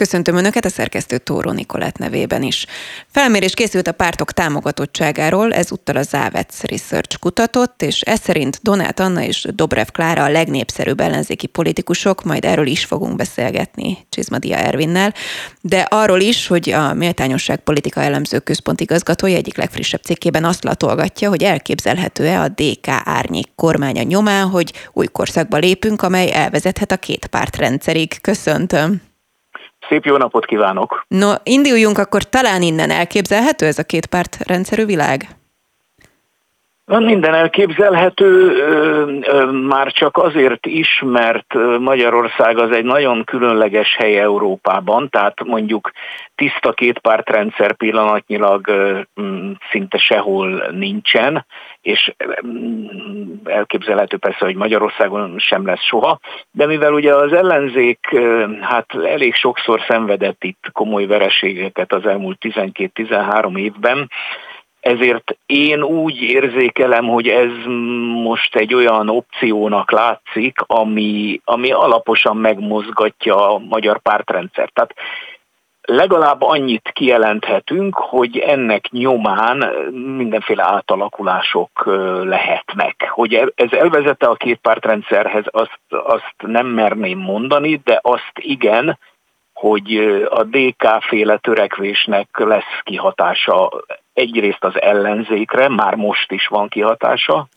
Köszöntöm Önöket a szerkesztő Tóró Nikolát nevében is. Felmérés készült a pártok támogatottságáról, ezúttal a Závec Research kutatott, és ez szerint Donát Anna és Dobrev Klára a legnépszerűbb ellenzéki politikusok, majd erről is fogunk beszélgetni Csizmadia Ervinnel, de arról is, hogy a Méltányosság Politika Elemző Központ igazgatója egyik legfrissebb cikkében azt latolgatja, hogy elképzelhető-e a DK árnyék kormánya nyomán, hogy új korszakba lépünk, amely elvezethet a két pártrendszerig. Köszöntöm! Szép jó napot kívánok! No, induljunk akkor talán innen elképzelhető ez a két párt rendszerű világ? Minden elképzelhető, már csak azért is, mert Magyarország az egy nagyon különleges hely Európában, tehát mondjuk tiszta kétpártrendszer pillanatnyilag szinte sehol nincsen, és elképzelhető persze, hogy Magyarországon sem lesz soha, de mivel ugye az ellenzék hát elég sokszor szenvedett itt komoly vereségeket az elmúlt 12-13 évben, ezért én úgy érzékelem, hogy ez most egy olyan opciónak látszik, ami, ami alaposan megmozgatja a magyar pártrendszer. Tehát legalább annyit kijelenthetünk, hogy ennek nyomán mindenféle átalakulások lehetnek. Hogy ez elvezette a két pártrendszerhez, azt, azt nem merném mondani, de azt igen, hogy a DK féle törekvésnek lesz kihatása egyrészt az ellenzékre, már most is van kihatása,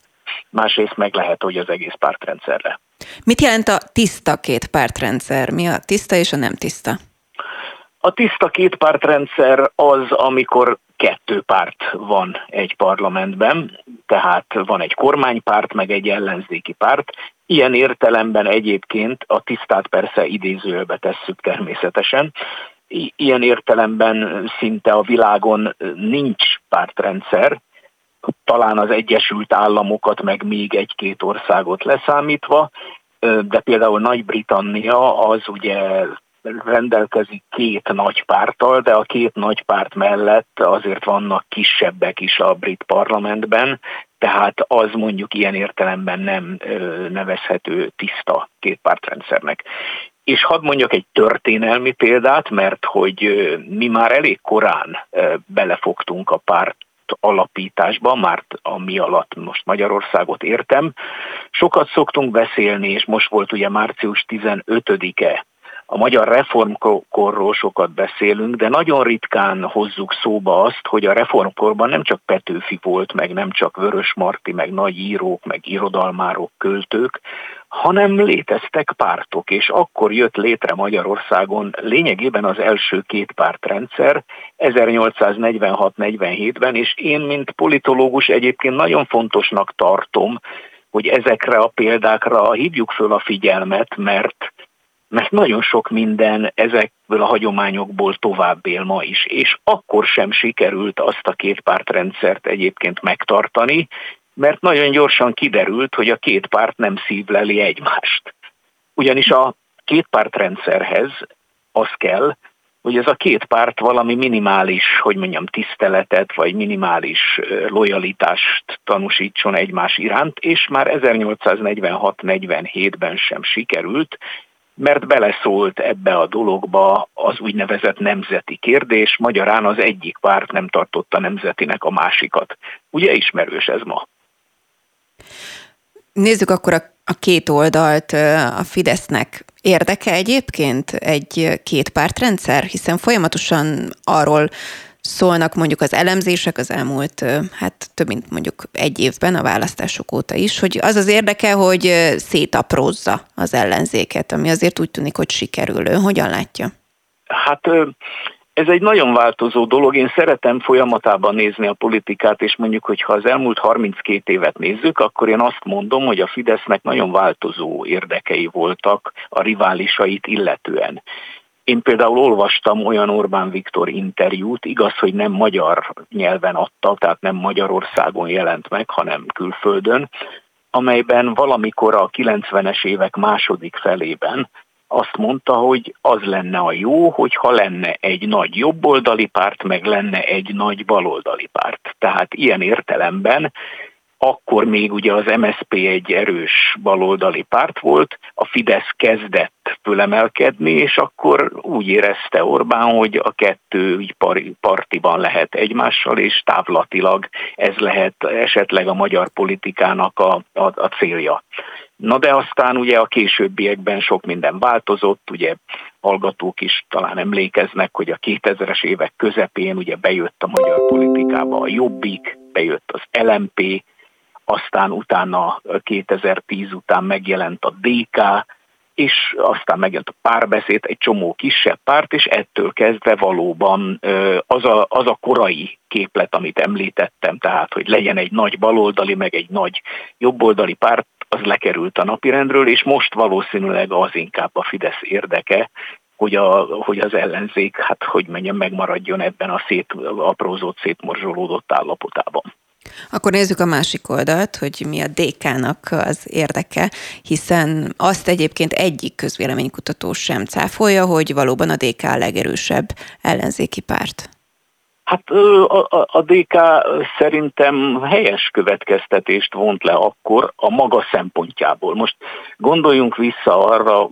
másrészt meg lehet, hogy az egész pártrendszerre. Mit jelent a tiszta két pártrendszer? Mi a tiszta és a nem tiszta? A tiszta két pártrendszer az, amikor kettő párt van egy parlamentben, tehát van egy kormánypárt, meg egy ellenzéki párt. Ilyen értelemben egyébként a tisztát persze idézőjelbe tesszük természetesen, ilyen értelemben szinte a világon nincs pártrendszer, talán az Egyesült Államokat, meg még egy-két országot leszámítva, de például Nagy-Britannia az ugye rendelkezik két nagy párttal, de a két nagy párt mellett azért vannak kisebbek is a brit parlamentben, tehát az mondjuk ilyen értelemben nem nevezhető tiszta kétpártrendszernek. És hadd mondjak egy történelmi példát, mert hogy mi már elég korán belefogtunk a párt alapításba, már ami alatt most Magyarországot értem. Sokat szoktunk beszélni, és most volt ugye március 15-e a magyar reformkorról sokat beszélünk, de nagyon ritkán hozzuk szóba azt, hogy a reformkorban nem csak Petőfi volt, meg nem csak Vörös Marti, meg nagy írók, meg irodalmárok, költők, hanem léteztek pártok, és akkor jött létre Magyarországon lényegében az első két pártrendszer 1846-47-ben, és én, mint politológus egyébként nagyon fontosnak tartom, hogy ezekre a példákra hívjuk föl a figyelmet, mert mert nagyon sok minden ezekből a hagyományokból tovább él ma is, és akkor sem sikerült azt a két pártrendszert egyébként megtartani, mert nagyon gyorsan kiderült, hogy a két párt nem szívleli egymást. Ugyanis a két pártrendszerhez az kell, hogy ez a két párt valami minimális, hogy mondjam, tiszteletet, vagy minimális lojalitást tanúsítson egymás iránt, és már 1846-47-ben sem sikerült, mert beleszólt ebbe a dologba az úgynevezett nemzeti kérdés, magyarán az egyik párt nem tartotta nemzetinek a másikat. Ugye ismerős ez ma? Nézzük akkor a, a két oldalt. A Fidesznek érdeke egyébként egy két pártrendszer, hiszen folyamatosan arról szólnak mondjuk az elemzések az elmúlt, hát több mint mondjuk egy évben a választások óta is, hogy az az érdeke, hogy szétaprózza az ellenzéket, ami azért úgy tűnik, hogy sikerül. Ön hogyan látja? Hát ez egy nagyon változó dolog. Én szeretem folyamatában nézni a politikát, és mondjuk, hogy ha az elmúlt 32 évet nézzük, akkor én azt mondom, hogy a Fidesznek nagyon változó érdekei voltak a riválisait illetően. Én például olvastam olyan Orbán Viktor interjút, igaz, hogy nem magyar nyelven adta, tehát nem Magyarországon jelent meg, hanem külföldön, amelyben valamikor a 90-es évek második felében azt mondta, hogy az lenne a jó, hogyha lenne egy nagy jobboldali párt, meg lenne egy nagy baloldali párt. Tehát ilyen értelemben akkor még ugye az MSP egy erős baloldali párt volt, a Fidesz kezdett fölemelkedni, és akkor úgy érezte Orbán, hogy a kettő így partiban lehet egymással, és távlatilag ez lehet esetleg a magyar politikának a, a, a célja. Na de aztán ugye a későbbiekben sok minden változott, ugye hallgatók is talán emlékeznek, hogy a 2000-es évek közepén ugye bejött a magyar politikába a Jobbik, bejött az LMP, aztán utána 2010 után megjelent a DK, és aztán megjelent a párbeszéd, egy csomó kisebb párt, és ettől kezdve valóban az a, az a korai képlet, amit említettem, tehát hogy legyen egy nagy baloldali, meg egy nagy jobboldali párt, az lekerült a napirendről, és most valószínűleg az inkább a Fidesz érdeke, hogy, a, hogy az ellenzék, hát hogy mondjam, megmaradjon ebben a szét, aprózott, szétmorzsolódott állapotában. Akkor nézzük a másik oldalt, hogy mi a DK-nak az érdeke, hiszen azt egyébként egyik közvéleménykutató sem cáfolja, hogy valóban a DK a legerősebb ellenzéki párt. Hát a, a, a DK szerintem helyes következtetést vont le akkor a maga szempontjából. Most gondoljunk vissza arra,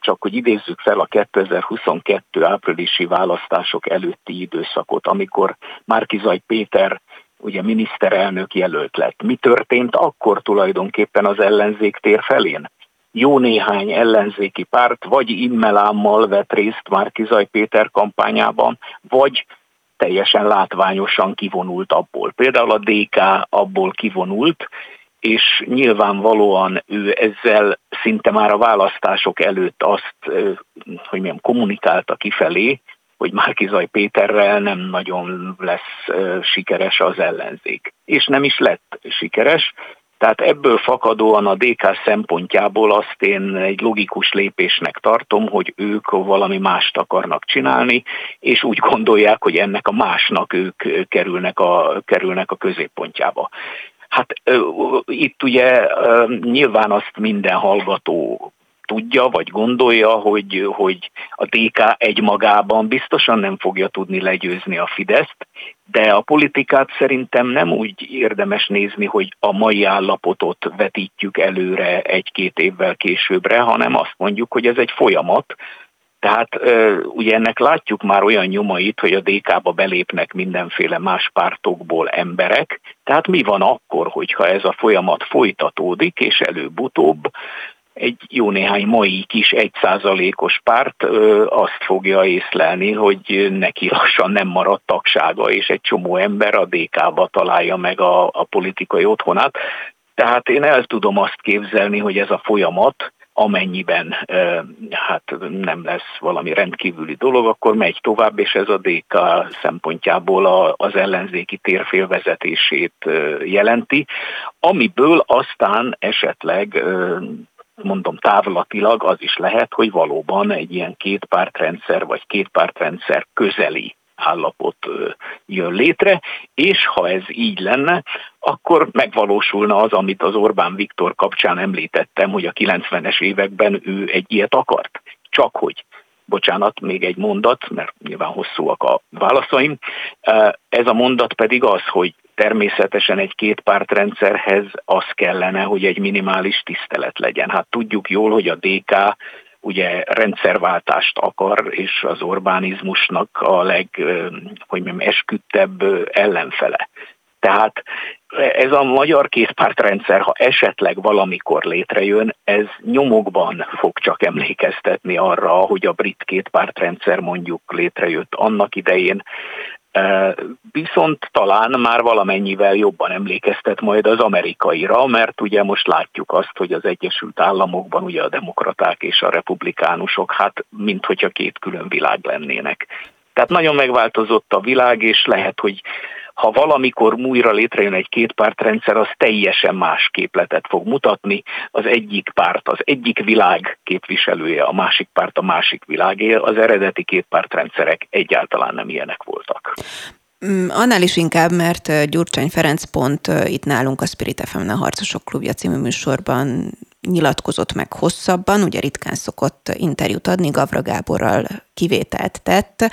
csak hogy idézzük fel a 2022 áprilisi választások előtti időszakot, amikor Márkizaj Péter ugye miniszterelnök jelölt lett. Mi történt akkor tulajdonképpen az ellenzék tér felén? Jó néhány ellenzéki párt vagy immelámmal vett részt Márkizaj Péter kampányában, vagy teljesen látványosan kivonult abból. Például a DK abból kivonult, és nyilvánvalóan ő ezzel szinte már a választások előtt azt, hogy mondjam, kommunikálta kifelé, hogy Márkizaj Péterrel nem nagyon lesz sikeres az ellenzék. És nem is lett sikeres, tehát ebből fakadóan a DK szempontjából azt én egy logikus lépésnek tartom, hogy ők valami mást akarnak csinálni, és úgy gondolják, hogy ennek a másnak ők kerülnek a, kerülnek a középpontjába. Hát itt ugye nyilván azt minden hallgató tudja, vagy gondolja, hogy, hogy a DK egymagában biztosan nem fogja tudni legyőzni a Fideszt, de a politikát szerintem nem úgy érdemes nézni, hogy a mai állapotot vetítjük előre egy-két évvel későbbre, hanem azt mondjuk, hogy ez egy folyamat, tehát ugye ennek látjuk már olyan nyomait, hogy a DK-ba belépnek mindenféle más pártokból emberek, tehát mi van akkor, hogyha ez a folyamat folytatódik, és előbb-utóbb egy jó néhány mai kis egyszázalékos párt ö, azt fogja észlelni, hogy neki lassan nem maradt tagsága, és egy csomó ember a DK-ba találja meg a, a politikai otthonát. Tehát én el tudom azt képzelni, hogy ez a folyamat, amennyiben hát nem lesz valami rendkívüli dolog, akkor megy tovább, és ez a DK szempontjából a, az ellenzéki térfélvezetését jelenti, amiből aztán esetleg mondom távlatilag az is lehet, hogy valóban egy ilyen kétpártrendszer vagy kétpártrendszer közeli állapot jön létre, és ha ez így lenne, akkor megvalósulna az, amit az Orbán Viktor kapcsán említettem, hogy a 90-es években ő egy ilyet akart. Csak hogy bocsánat, még egy mondat, mert nyilván hosszúak a válaszaim. Ez a mondat pedig az, hogy természetesen egy kétpártrendszerhez az kellene, hogy egy minimális tisztelet legyen. Hát tudjuk jól, hogy a DK ugye rendszerváltást akar, és az Orbánizmusnak a leg, hogy mondjam, esküdtebb ellenfele. Tehát ez a magyar kétpártrendszer, ha esetleg valamikor létrejön, ez nyomokban fog csak emlékeztetni arra, hogy a brit kétpártrendszer mondjuk létrejött annak idején, Viszont talán már valamennyivel jobban emlékeztet majd az amerikaira, mert ugye most látjuk azt, hogy az Egyesült Államokban ugye a demokraták és a republikánusok, hát mint hogyha két külön világ lennének. Tehát nagyon megváltozott a világ, és lehet, hogy ha valamikor újra létrejön egy kétpártrendszer, az teljesen más képletet fog mutatni. Az egyik párt az egyik világ képviselője, a másik párt a másik világé. Az eredeti kétpártrendszerek egyáltalán nem ilyenek voltak. Mm, annál is inkább, mert Gyurcsány Ferenc pont itt nálunk a Spirit fm a Harcosok Klubja című műsorban nyilatkozott meg hosszabban, ugye ritkán szokott interjút adni, Gavra Gáborral kivételt tett,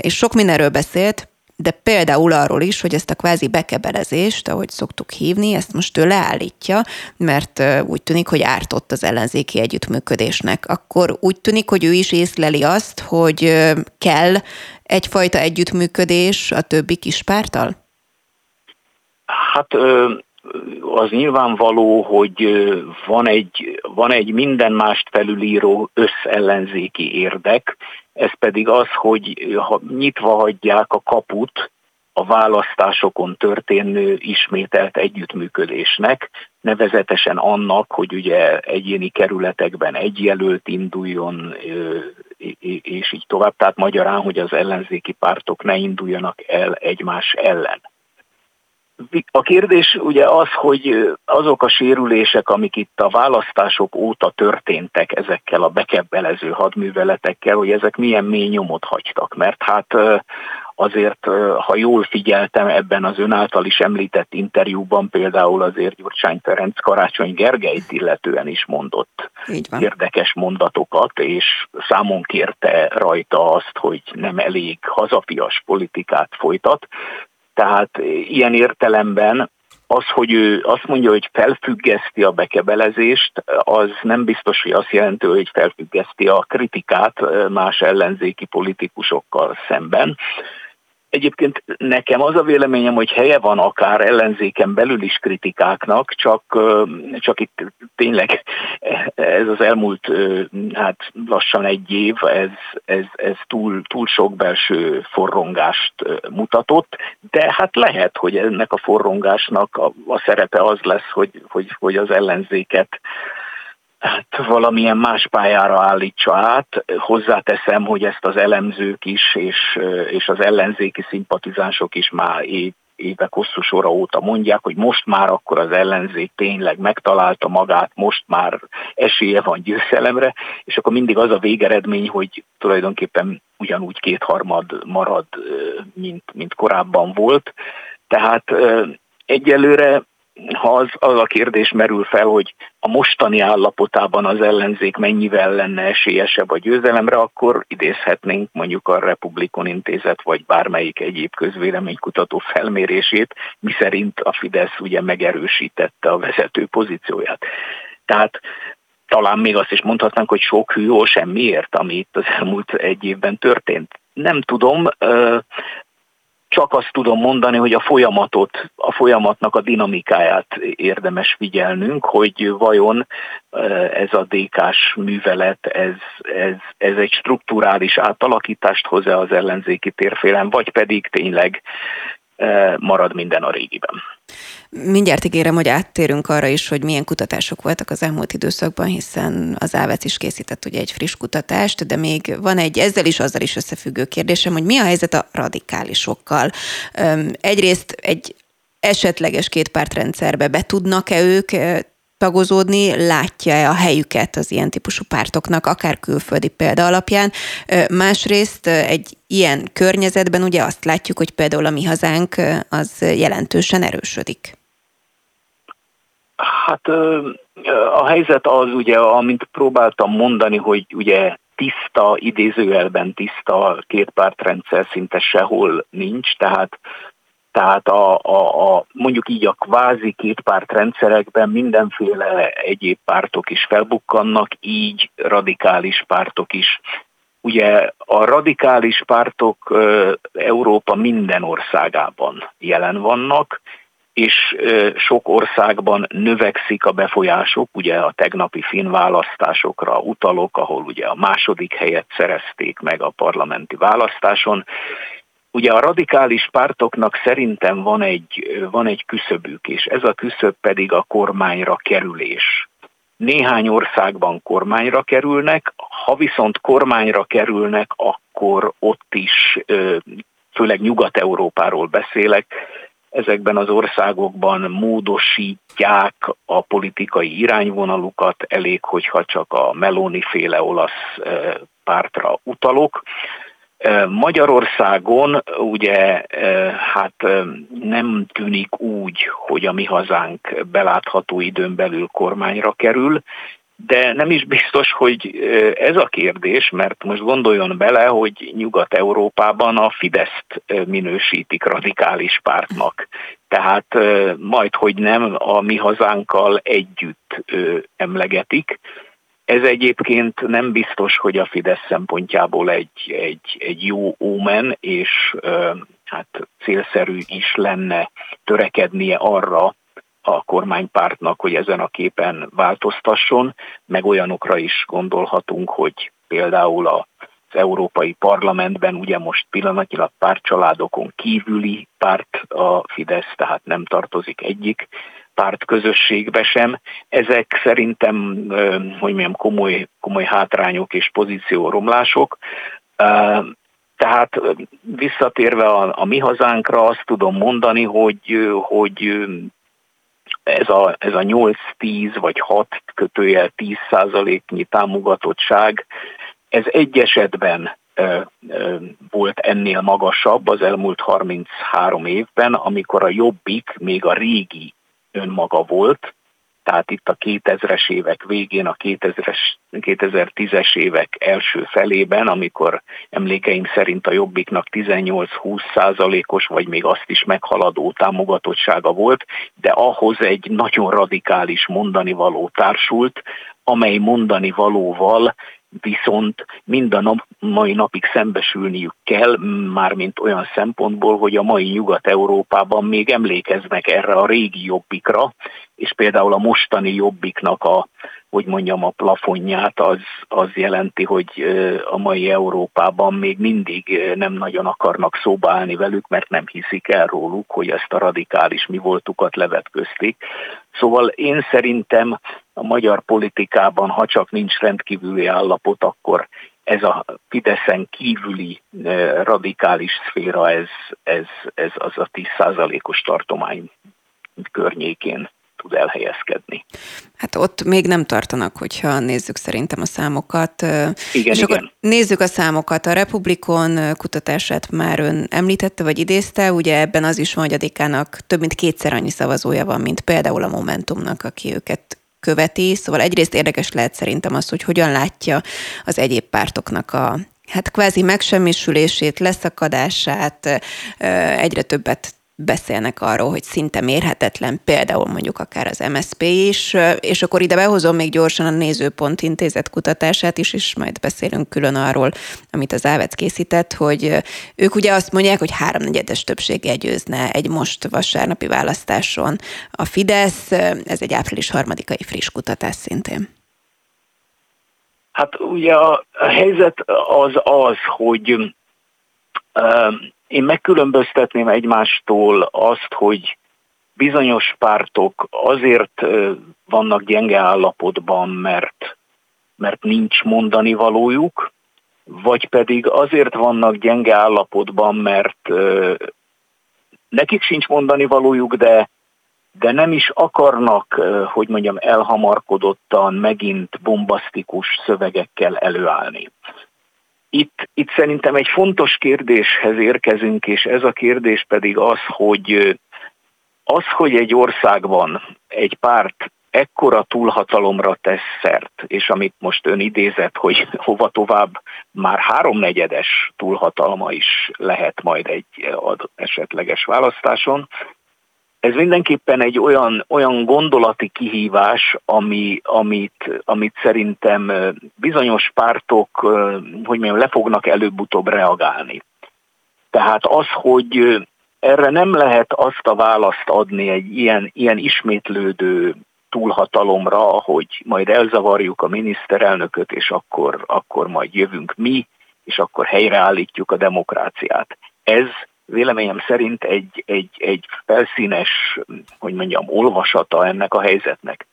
és sok mindenről beszélt, de például arról is, hogy ezt a kvázi bekebelezést, ahogy szoktuk hívni, ezt most ő leállítja, mert úgy tűnik, hogy ártott az ellenzéki együttműködésnek. Akkor úgy tűnik, hogy ő is észleli azt, hogy kell egyfajta együttműködés a többi kispártal? Hát az nyilvánvaló, hogy van egy, van egy minden mást felülíró összellenzéki érdek, ez pedig az, hogy ha nyitva hagyják a kaput a választásokon történő ismételt együttműködésnek, nevezetesen annak, hogy ugye egyéni kerületekben egy jelölt induljon, és így tovább. Tehát magyarán, hogy az ellenzéki pártok ne induljanak el egymás ellen. A kérdés ugye az, hogy azok a sérülések, amik itt a választások óta történtek ezekkel a bekebbelező hadműveletekkel, hogy ezek milyen mély nyomot hagytak. Mert hát azért, ha jól figyeltem ebben az ön által is említett interjúban, például azért Gyurcsány Ferenc Karácsony Gergelyt illetően is mondott érdekes mondatokat, és számon kérte rajta azt, hogy nem elég hazafias politikát folytat. Tehát ilyen értelemben az, hogy ő azt mondja, hogy felfüggeszti a bekebelezést, az nem biztos, hogy azt jelenti, hogy felfüggeszti a kritikát más ellenzéki politikusokkal szemben. Egyébként nekem az a véleményem, hogy helye van akár ellenzéken belül is kritikáknak, csak, csak itt tényleg ez az elmúlt hát lassan egy év, ez, ez, ez túl, túl sok belső forrongást mutatott, de hát lehet, hogy ennek a forrongásnak a, a szerepe az lesz, hogy, hogy, hogy az ellenzéket hát valamilyen más pályára állítsa át. Hozzáteszem, hogy ezt az elemzők is, és, és az ellenzéki szimpatizánsok is már év, évek hosszú sora óta mondják, hogy most már akkor az ellenzék tényleg megtalálta magát, most már esélye van győzelemre, és akkor mindig az a végeredmény, hogy tulajdonképpen ugyanúgy kétharmad marad, mint, mint korábban volt. Tehát egyelőre ha az, az a kérdés merül fel, hogy a mostani állapotában az ellenzék mennyivel lenne esélyesebb a győzelemre, akkor idézhetnénk mondjuk a Republikon Intézet vagy bármelyik egyéb közvéleménykutató felmérését, miszerint a Fidesz ugye megerősítette a vezető pozícióját. Tehát talán még azt is mondhatnánk, hogy sok hű, semmiért, ami itt az elmúlt egy évben történt. Nem tudom, csak azt tudom mondani, hogy a folyamatot, a folyamatnak a dinamikáját érdemes figyelnünk, hogy vajon ez a DK-s művelet, ez, ez, ez egy strukturális átalakítást hoz-e az ellenzéki térfélen, vagy pedig tényleg marad minden a régiben. Mindjárt ígérem, hogy áttérünk arra is, hogy milyen kutatások voltak az elmúlt időszakban, hiszen az Ávec is készített ugye egy friss kutatást, de még van egy ezzel is, azzal is összefüggő kérdésem, hogy mi a helyzet a radikálisokkal. Egyrészt egy esetleges kétpártrendszerbe be tudnak-e ők tagozódni, látja-e a helyüket az ilyen típusú pártoknak, akár külföldi példa alapján. Másrészt egy ilyen környezetben ugye azt látjuk, hogy például a mi hazánk az jelentősen erősödik. Hát a helyzet az ugye, amint próbáltam mondani, hogy ugye tiszta, idézőjelben tiszta kétpártrendszer szinte sehol nincs, tehát tehát a, a, a, mondjuk így a kvázi kétpárt rendszerekben mindenféle egyéb pártok is felbukkannak, így radikális pártok is. Ugye a radikális pártok Európa minden országában jelen vannak, és sok országban növekszik a befolyásuk, ugye a tegnapi finn választásokra utalok, ahol ugye a második helyet szerezték meg a parlamenti választáson, Ugye a radikális pártoknak szerintem van egy, van egy küszöbük, és ez a küszöb pedig a kormányra kerülés. Néhány országban kormányra kerülnek, ha viszont kormányra kerülnek, akkor ott is, főleg Nyugat-Európáról beszélek, ezekben az országokban módosítják a politikai irányvonalukat, elég, hogyha csak a Meloni féle olasz pártra utalok. Magyarországon ugye hát nem tűnik úgy, hogy a mi hazánk belátható időn belül kormányra kerül, de nem is biztos, hogy ez a kérdés, mert most gondoljon bele, hogy Nyugat-Európában a Fideszt minősítik radikális pártnak. Tehát majd, hogy nem a mi hazánkkal együtt emlegetik. Ez egyébként nem biztos, hogy a Fidesz szempontjából egy, egy, egy jó ómen, és hát célszerű is lenne törekednie arra, a kormánypártnak, hogy ezen a képen változtasson, meg olyanokra is gondolhatunk, hogy például az Európai Parlamentben ugye most pillanatilag pártcsaládokon kívüli párt a Fidesz, tehát nem tartozik egyik párt közösségbe sem. Ezek szerintem, hogy mondjam, komoly, komoly hátrányok és pozícióromlások. Tehát visszatérve a, a mi hazánkra azt tudom mondani, hogy, hogy ez a, ez a 8-10 vagy 6 kötőjel 10 százaléknyi támogatottság, ez egy esetben volt ennél magasabb az elmúlt 33 évben, amikor a Jobbik még a régi önmaga volt, tehát itt a 2000-es évek végén, a 2000-es, 2010-es évek első felében, amikor emlékeim szerint a Jobbiknak 18-20 százalékos, vagy még azt is meghaladó támogatottsága volt, de ahhoz egy nagyon radikális mondani való társult, amely mondani valóval viszont mind a nap, mai napig szembesülniük kell, mármint olyan szempontból, hogy a mai Nyugat-Európában még emlékeznek erre a régi jobbikra, és például a mostani jobbiknak a, hogy mondjam, a plafonját az, az jelenti, hogy a mai Európában még mindig nem nagyon akarnak szóba állni velük, mert nem hiszik el róluk, hogy ezt a radikális mi voltukat levetközték. Szóval én szerintem a magyar politikában, ha csak nincs rendkívüli állapot, akkor ez a Fideszen kívüli radikális szféra, ez, ez, ez az a 10%-os tartomány környékén tud elhelyezkedni. Hát ott még nem tartanak, hogyha nézzük szerintem a számokat. Igen, És igen. akkor nézzük a számokat. A Republikon kutatását már ön említette, vagy idézte, ugye ebben az is van, hogy a Dikának több mint kétszer annyi szavazója van, mint például a Momentumnak, aki őket követi. Szóval egyrészt érdekes lehet szerintem az, hogy hogyan látja az egyéb pártoknak a hát kvázi megsemmisülését, leszakadását, egyre többet beszélnek arról, hogy szinte mérhetetlen, például mondjuk akár az MSP is, és akkor ide behozom még gyorsan a Nézőpont intézet kutatását is, és majd beszélünk külön arról, amit az Ávec készített, hogy ők ugye azt mondják, hogy háromnegyedes többséggel győzne egy most vasárnapi választáson a Fidesz, ez egy április harmadikai friss kutatás szintén. Hát ugye a helyzet az az, hogy én megkülönböztetném egymástól azt, hogy bizonyos pártok azért vannak gyenge állapotban, mert, mert nincs mondani valójuk, vagy pedig azért vannak gyenge állapotban, mert nekik sincs mondani valójuk, de, de nem is akarnak, hogy mondjam, elhamarkodottan megint bombasztikus szövegekkel előállni. Itt, itt szerintem egy fontos kérdéshez érkezünk, és ez a kérdés pedig az, hogy az, hogy egy országban egy párt ekkora túlhatalomra tesz szert, és amit most ön idézett, hogy hova tovább már háromnegyedes túlhatalma is lehet majd egy esetleges választáson, ez mindenképpen egy olyan, olyan gondolati kihívás, ami, amit, amit szerintem bizonyos pártok, hogy mondjam, le fognak előbb-utóbb reagálni. Tehát az, hogy erre nem lehet azt a választ adni egy ilyen, ilyen ismétlődő túlhatalomra, hogy majd elzavarjuk a miniszterelnököt, és akkor, akkor majd jövünk mi, és akkor helyreállítjuk a demokráciát. Ez véleményem szerint egy, egy, egy felszínes, hogy mondjam, olvasata ennek a helyzetnek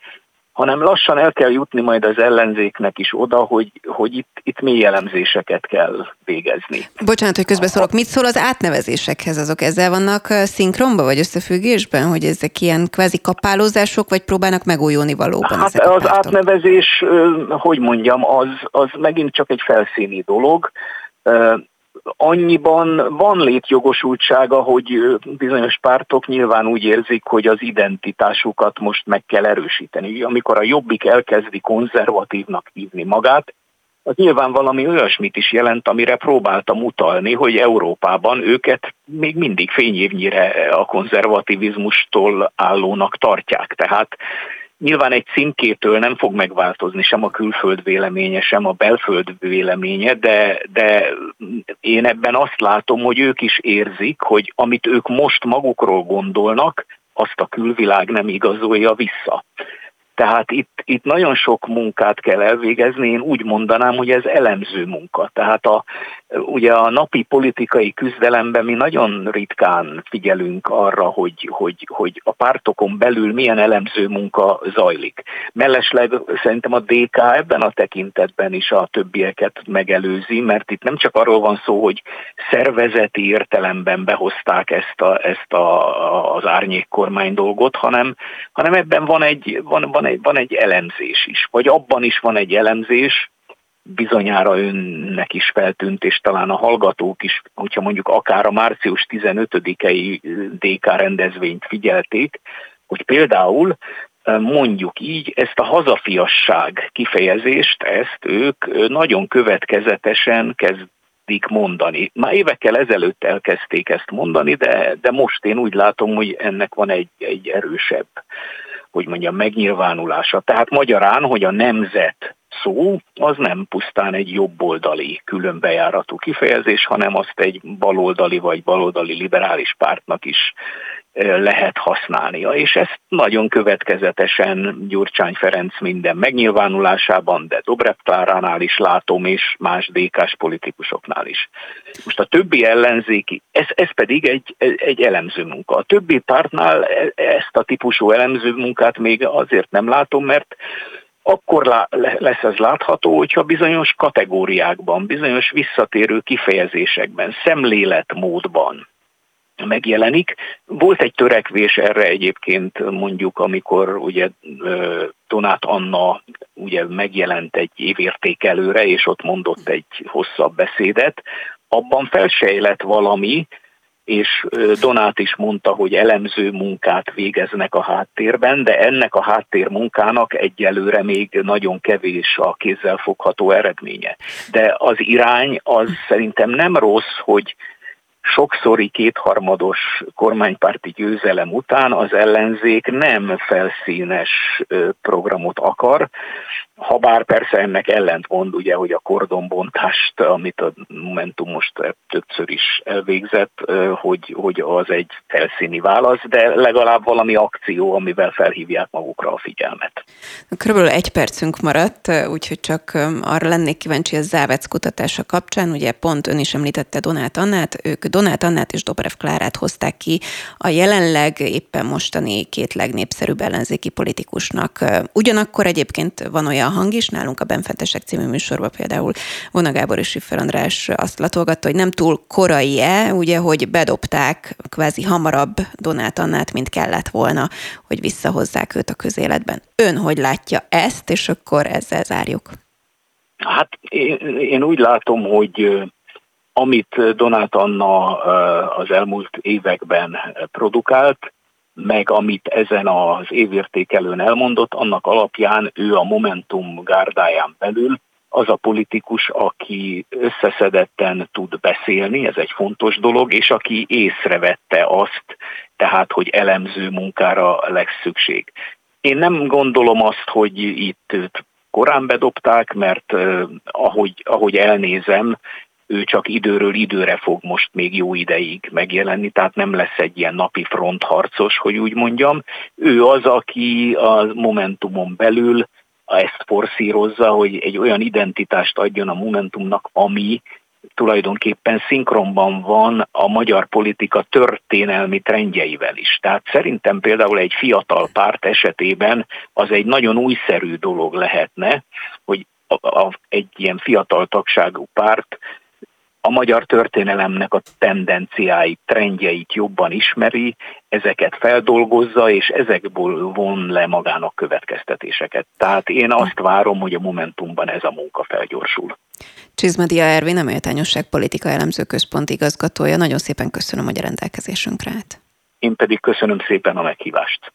hanem lassan el kell jutni majd az ellenzéknek is oda, hogy, hogy itt, itt mély elemzéseket kell végezni. Bocsánat, hogy közbeszólok. Mit szól az átnevezésekhez? Azok ezzel vannak szinkronba vagy összefüggésben, hogy ezek ilyen kvázi kapálózások, vagy próbálnak megújulni valóban? Hát az pártok? átnevezés, hogy mondjam, az, az megint csak egy felszíni dolog annyiban van létjogosultsága, hogy bizonyos pártok nyilván úgy érzik, hogy az identitásukat most meg kell erősíteni. Amikor a jobbik elkezdi konzervatívnak hívni magát, az nyilván valami olyasmit is jelent, amire próbáltam utalni, hogy Európában őket még mindig fényévnyire a konzervativizmustól állónak tartják. Tehát Nyilván egy címkétől nem fog megváltozni sem a külföld véleménye, sem a belföld véleménye, de, de én ebben azt látom, hogy ők is érzik, hogy amit ők most magukról gondolnak, azt a külvilág nem igazolja vissza. Tehát itt, itt nagyon sok munkát kell elvégezni, én úgy mondanám, hogy ez elemző munka. Tehát a, ugye a napi politikai küzdelemben mi nagyon ritkán figyelünk arra, hogy, hogy, hogy a pártokon belül milyen elemző munka zajlik. Mellesleg szerintem a DK ebben a tekintetben is a többieket megelőzi, mert itt nem csak arról van szó, hogy szervezeti értelemben behozták ezt, a, ezt a, az árnyékkormány dolgot, hanem, hanem ebben van egy, van, van, egy, van egy elemzés is, vagy abban is van egy elemzés, bizonyára önnek is feltűnt, és talán a hallgatók is, hogyha mondjuk akár a március 15-i DK rendezvényt figyelték, hogy például mondjuk így ezt a hazafiasság kifejezést, ezt ők nagyon következetesen kezdik mondani. Már évekkel ezelőtt elkezdték ezt mondani, de, de most én úgy látom, hogy ennek van egy, egy erősebb, hogy mondjam, megnyilvánulása. Tehát magyarán, hogy a nemzet szó az nem pusztán egy jobboldali különbejáratú kifejezés, hanem azt egy baloldali vagy baloldali liberális pártnak is lehet használnia. És ezt nagyon következetesen Gyurcsány Ferenc minden megnyilvánulásában, de Dobrev Kláránál is látom, és más DK-s politikusoknál is. Most a többi ellenzéki, ez, ez pedig egy, egy elemző munka. A többi pártnál e, ezt a típusú elemző munkát még azért nem látom, mert akkor lesz ez látható, hogyha bizonyos kategóriákban, bizonyos visszatérő kifejezésekben, szemléletmódban megjelenik. Volt egy törekvés erre egyébként mondjuk, amikor ugye Donát Anna ugye megjelent egy évértékelőre, és ott mondott egy hosszabb beszédet, abban felsejlett valami, és Donát is mondta, hogy elemző munkát végeznek a háttérben, de ennek a háttérmunkának egyelőre még nagyon kevés a kézzelfogható eredménye. De az irány az szerintem nem rossz, hogy sokszori kétharmados kormánypárti győzelem után az ellenzék nem felszínes programot akar, ha bár persze ennek ellentmond, ugye, hogy a kordonbontást, amit a Momentum most többször is elvégzett, hogy, hogy az egy felszíni válasz, de legalább valami akció, amivel felhívják magukra a figyelmet. Körülbelül egy percünk maradt, úgyhogy csak arra lennék kíváncsi a Závec kutatása kapcsán, ugye pont ön is említette Donát Annát, ők Donát Annát és Dobrev Klárát hozták ki a jelenleg éppen mostani két legnépszerűbb ellenzéki politikusnak. Ugyanakkor egyébként van olyan hang is, nálunk a Benfentesek című műsorban például Vona Gábor és Siffer András azt latolgatta, hogy nem túl korai-e, ugye, hogy bedobták kvázi hamarabb Donát Annát, mint kellett volna, hogy visszahozzák őt a közéletben. Ön hogy látja ezt, és akkor ezzel zárjuk? Hát én, én úgy látom, hogy amit Donát Anna az elmúlt években produkált, meg amit ezen az évértékelőn elmondott, annak alapján ő a Momentum gárdáján belül az a politikus, aki összeszedetten tud beszélni, ez egy fontos dolog, és aki észrevette azt, tehát, hogy elemző munkára lesz szükség. Én nem gondolom azt, hogy itt korán bedobták, mert ahogy, ahogy elnézem, ő csak időről időre fog most még jó ideig megjelenni, tehát nem lesz egy ilyen napi frontharcos, hogy úgy mondjam. Ő az, aki a Momentumon belül ezt forszírozza, hogy egy olyan identitást adjon a Momentumnak, ami tulajdonképpen szinkronban van a magyar politika történelmi trendjeivel is. Tehát szerintem például egy fiatal párt esetében az egy nagyon újszerű dolog lehetne, hogy a, a, egy ilyen fiatal tagságú párt a magyar történelemnek a tendenciáit, trendjeit jobban ismeri, ezeket feldolgozza, és ezekből von le magának következtetéseket. Tehát én azt várom, hogy a Momentumban ez a munka felgyorsul. Csizmadia Ervin, a Méltányosság Politika Elemző Központ igazgatója. Nagyon szépen köszönöm, hogy a rendelkezésünkre állt. Én pedig köszönöm szépen a meghívást.